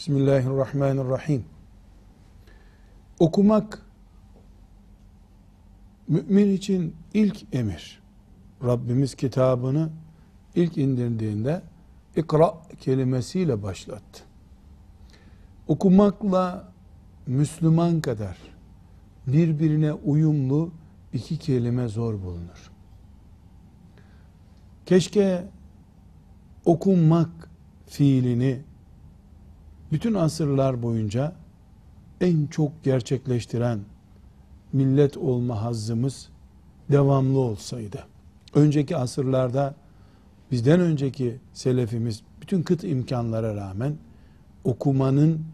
Bismillahirrahmanirrahim. Okumak mümin için ilk emir. Rabbimiz kitabını ilk indirdiğinde ikra kelimesiyle başlattı. Okumakla Müslüman kadar birbirine uyumlu iki kelime zor bulunur. Keşke okunmak fiilini bütün asırlar boyunca en çok gerçekleştiren millet olma hazzımız devamlı olsaydı. Önceki asırlarda bizden önceki selefimiz bütün kıt imkanlara rağmen okumanın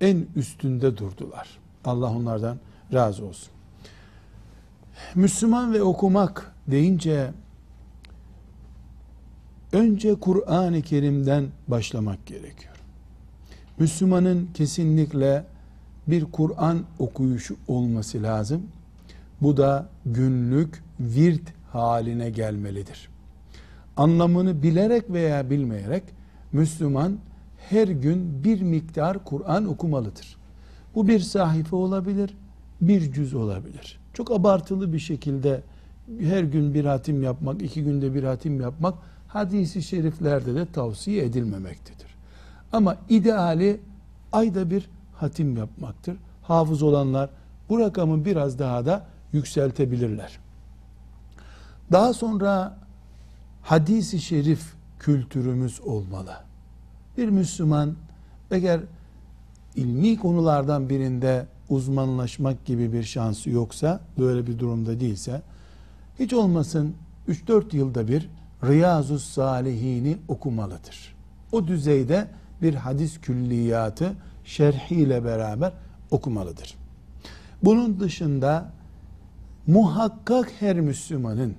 en üstünde durdular. Allah onlardan razı olsun. Müslüman ve okumak deyince önce Kur'an-ı Kerim'den başlamak gerekiyor. Müslümanın kesinlikle bir Kur'an okuyuşu olması lazım. Bu da günlük virt haline gelmelidir. Anlamını bilerek veya bilmeyerek Müslüman her gün bir miktar Kur'an okumalıdır. Bu bir sahife olabilir, bir cüz olabilir. Çok abartılı bir şekilde her gün bir hatim yapmak, iki günde bir hatim yapmak hadisi şeriflerde de tavsiye edilmemektedir. Ama ideali ayda bir hatim yapmaktır. Hafız olanlar bu rakamı biraz daha da yükseltebilirler. Daha sonra hadisi şerif kültürümüz olmalı. Bir Müslüman eğer ilmi konulardan birinde uzmanlaşmak gibi bir şansı yoksa, böyle bir durumda değilse, hiç olmasın 3-4 yılda bir Riyazu Salihini okumalıdır. O düzeyde bir hadis külliyatı şerhiyle beraber okumalıdır. Bunun dışında muhakkak her Müslümanın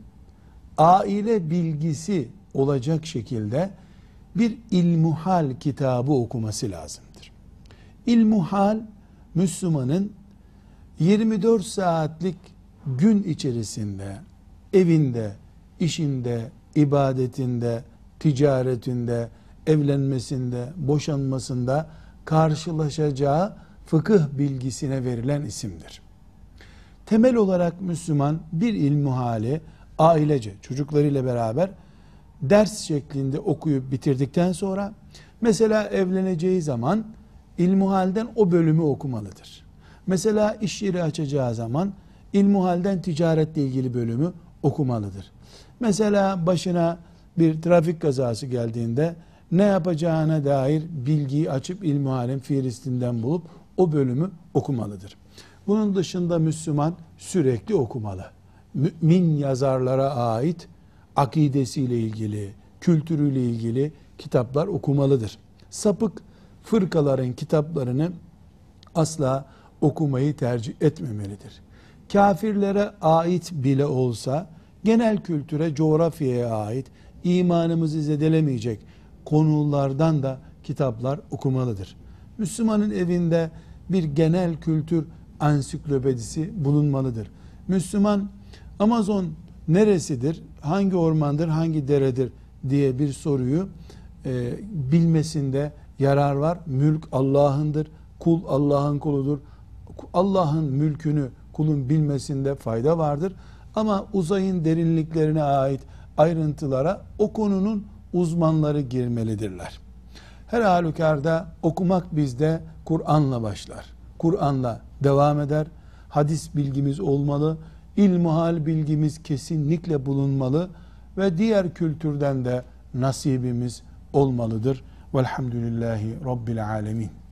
aile bilgisi olacak şekilde bir ilmuhal kitabı okuması lazımdır. İlmuhal Müslümanın 24 saatlik gün içerisinde evinde, işinde, ibadetinde, ticaretinde, evlenmesinde, boşanmasında karşılaşacağı fıkıh bilgisine verilen isimdir. Temel olarak Müslüman bir ilmuhali ailece çocuklarıyla beraber ders şeklinde okuyup bitirdikten sonra mesela evleneceği zaman ilmuhalden o bölümü okumalıdır. Mesela iş yeri açacağı zaman ilmuhalden ticaretle ilgili bölümü okumalıdır. Mesela başına bir trafik kazası geldiğinde ne yapacağına dair bilgiyi açıp ilmuhalin fihristinden bulup o bölümü okumalıdır. Bunun dışında Müslüman sürekli okumalı. Mümin yazarlara ait akidesiyle ilgili, kültürüyle ilgili kitaplar okumalıdır. Sapık fırkaların kitaplarını asla okumayı tercih etmemelidir. Kafirlere ait bile olsa genel kültüre, coğrafyaya ait imanımızı zedelemeyecek konulardan da kitaplar okumalıdır. Müslümanın evinde bir genel kültür ansiklopedisi bulunmalıdır. Müslüman Amazon neresidir, hangi ormandır, hangi deredir diye bir soruyu e, bilmesinde yarar var. Mülk Allah'ındır, kul Allah'ın kuludur. Allah'ın mülkünü kulun bilmesinde fayda vardır. Ama uzayın derinliklerine ait ayrıntılara o konunun uzmanları girmelidirler. Her halükarda okumak bizde Kur'an'la başlar. Kur'an'la devam eder. Hadis bilgimiz olmalı. İlmuhal bilgimiz kesinlikle bulunmalı ve diğer kültürden de nasibimiz olmalıdır. Velhamdülillahi Rabbil Alemin.